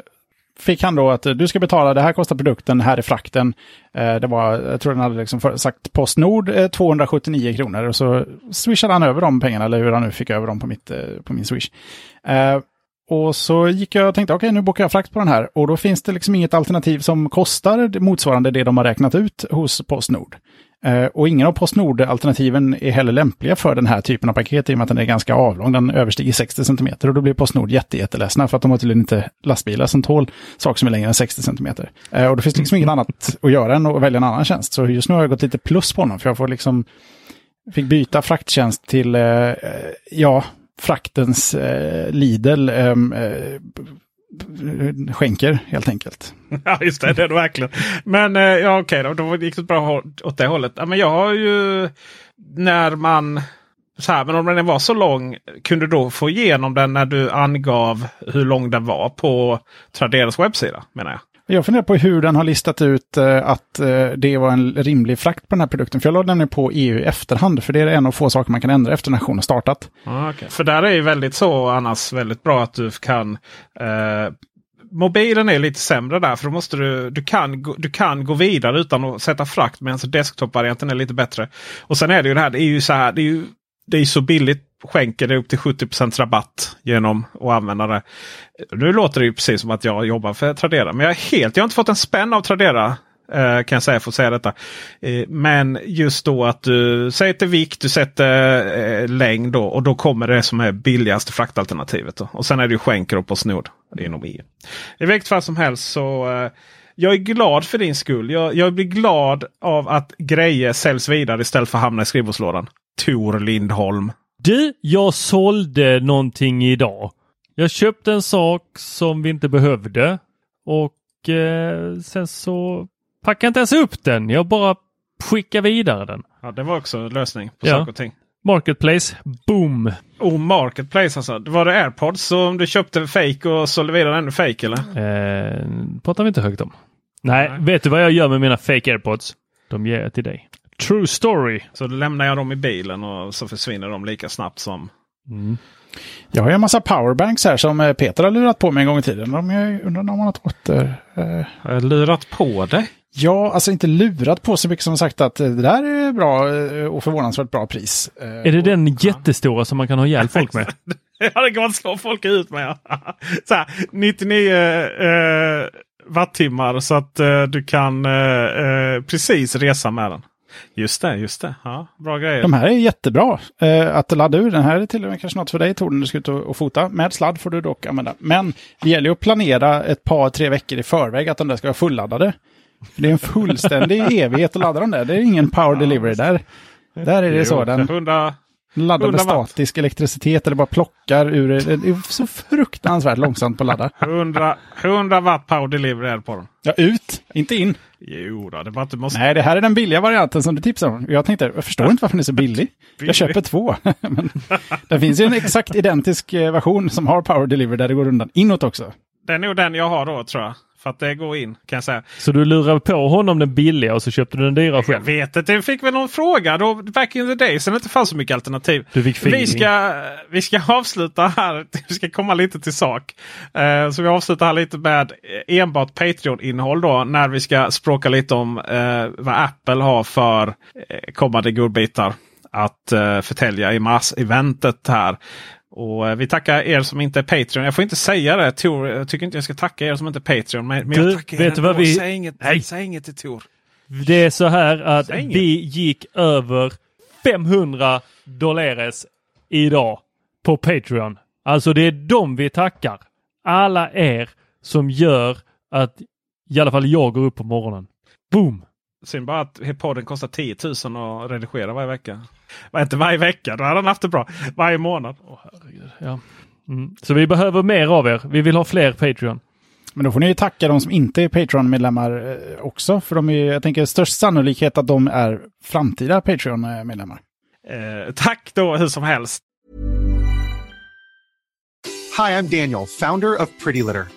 fick han då att eh, du ska betala, det här kostar produkten, här är frakten. Eh, det var, jag tror den hade liksom sagt Postnord eh, 279 kronor. Och så swishade han över de pengarna, eller hur han nu fick över dem på, mitt, på min swish. Och så gick jag och tänkte, okej nu bokar jag frakt på den här. Och då finns det liksom inget alternativ som kostar motsvarande det de har räknat ut hos Postnord. Eh, och ingen av Postnord-alternativen är heller lämpliga för den här typen av paket i och med att den är ganska avlång. Den överstiger 60 cm och då blir Postnord jätteledsna för att de har tydligen inte lastbilar som tål saker som är längre än 60 cm. Eh, och då finns det liksom inget annat att göra än att välja en annan tjänst. Så just nu har jag gått lite plus på honom för jag får liksom fick byta frakttjänst till, eh, ja, fraktens eh, Lidl ehm, eh, skänker helt enkelt. Ja, just det. Det är det verkligen. Men eh, ja, okej då. Då gick det bra åt det hållet. Ja, men jag har ju när man så här, men om den var så lång, kunde du då få igenom den när du angav hur lång den var på Traderas webbsida? menar jag. Jag funderar på hur den har listat ut eh, att eh, det var en rimlig frakt på den här produkten. För jag lade den på EU i efterhand, för det är en av få saker man kan ändra efter nationen startat. Ah, okay. För där är ju väldigt så annars väldigt bra att du kan eh, mobilen är lite sämre där. För då måste du, du, kan, du kan gå vidare utan att sätta frakt. Medan desktop-varianten är lite bättre. Och sen är det ju det här. Det är ju så här. Det är ju det är så billigt. Skänker det upp till 70% rabatt genom att använda det. Nu låter det ju precis som att jag jobbar för Tradera. Men jag är helt, jag har inte fått en spänn av Tradera eh, kan jag säga för att säga detta. Eh, men just då att du sätter vikt, du sätter eh, längd då, och då kommer det som är billigaste fraktalternativet. Då. Och sen är det ju skänker på snod inom EU. I vilket fall som helst så jag är glad för din skull. Jag, jag blir glad av att grejer säljs vidare istället för att hamna i skrivbordslådan. Tor Lindholm. Du, jag sålde någonting idag. Jag köpte en sak som vi inte behövde och eh, sen så packade jag inte ens upp den. Jag bara skickade vidare den. Ja, det var också en lösning på ja. saker och ting. Marketplace, boom! Oh, Marketplace alltså. Var det AirPods som du köpte fake och sålde vidare ännu fake eller? Eh, pratar vi inte högt om. Nej, Nej, vet du vad jag gör med mina fake AirPods? De ger jag till dig. True story. Så lämnar jag dem i bilen och så försvinner de lika snabbt som... Mm. Jag har ju en massa powerbanks här som eh, Peter har lurat på mig en gång i tiden. De är, undrar om han har åter... Eh... Har jag lurat på dig? Ja, alltså inte lurat på så mycket som sagt att det där är bra eh, och förvånansvärt bra pris. Eh, är det den jättestora som man kan ha ihjäl folk med? ja, det kan man slå folk ut med. så här, 99 eh, wattimmar så att eh, du kan eh, precis resa med den. Just det, just det. Ja, bra grejer. De här är jättebra eh, att ladda ur. Den här är till och med kanske något för dig Tor, när du ska ut och, och, fota. Med sladd får du dock använda. Men det gäller ju att planera ett par, tre veckor i förväg att de där ska vara fulladdade. Det är en fullständig evighet att ladda dem där. Det är ingen power delivery där. Där är det så. Den, 100, laddar med statisk elektricitet eller bara plockar ur det. Är så fruktansvärt långsamt på att ladda. 100, 100 watt power delivery är på den. Ja, ut, inte in. Jo då, det bara inte måste... Nej, det här är den billiga varianten som du tipsade om. Jag tänkte, jag förstår inte varför den är så billig. Jag köper två. Men det finns ju en exakt identisk eh, version som har power delivery där det går undan inåt också. Det är nog den jag har då tror jag. För att det går in kan jag säga. Så du lurade på honom den billiga och så köpte du den dyra själv? Jag vet inte. Jag fick väl någon fråga då back in the days sen det inte fanns så mycket alternativ. Du fick vi, ska, vi ska avsluta här. Vi ska komma lite till sak. Uh, så vi avslutar här lite med enbart Patreon-innehåll då. När vi ska språka lite om uh, vad Apple har för uh, kommande godbitar att förtälja i mars-eventet här. Och eh, vi tackar er som inte är Patreon. Jag får inte säga det Tor. Jag tycker inte jag ska tacka er som inte är Patreon. Men, du, jag tackar vet er vad vi... Säg inget, Nej. säg inget till Tor. Det är så här att vi gick över 500 dollares idag på Patreon. Alltså det är dem vi tackar. Alla er som gör att i alla fall jag går upp på morgonen. Boom! Synd bara att podden kostar 10 000 att redigera varje vecka. Var inte varje vecka, då hade han haft det bra. Varje månad. Oh, herregud. Ja. Mm. Så vi behöver mer av er. Vi vill ha fler Patreon. Men då får ni tacka de som inte är Patreon-medlemmar eh, också. För de är, jag tänker störst sannolikhet att de är framtida Patreon-medlemmar. Eh, tack då hur som helst. Hi, I'm Daniel, founder of Pretty Litter.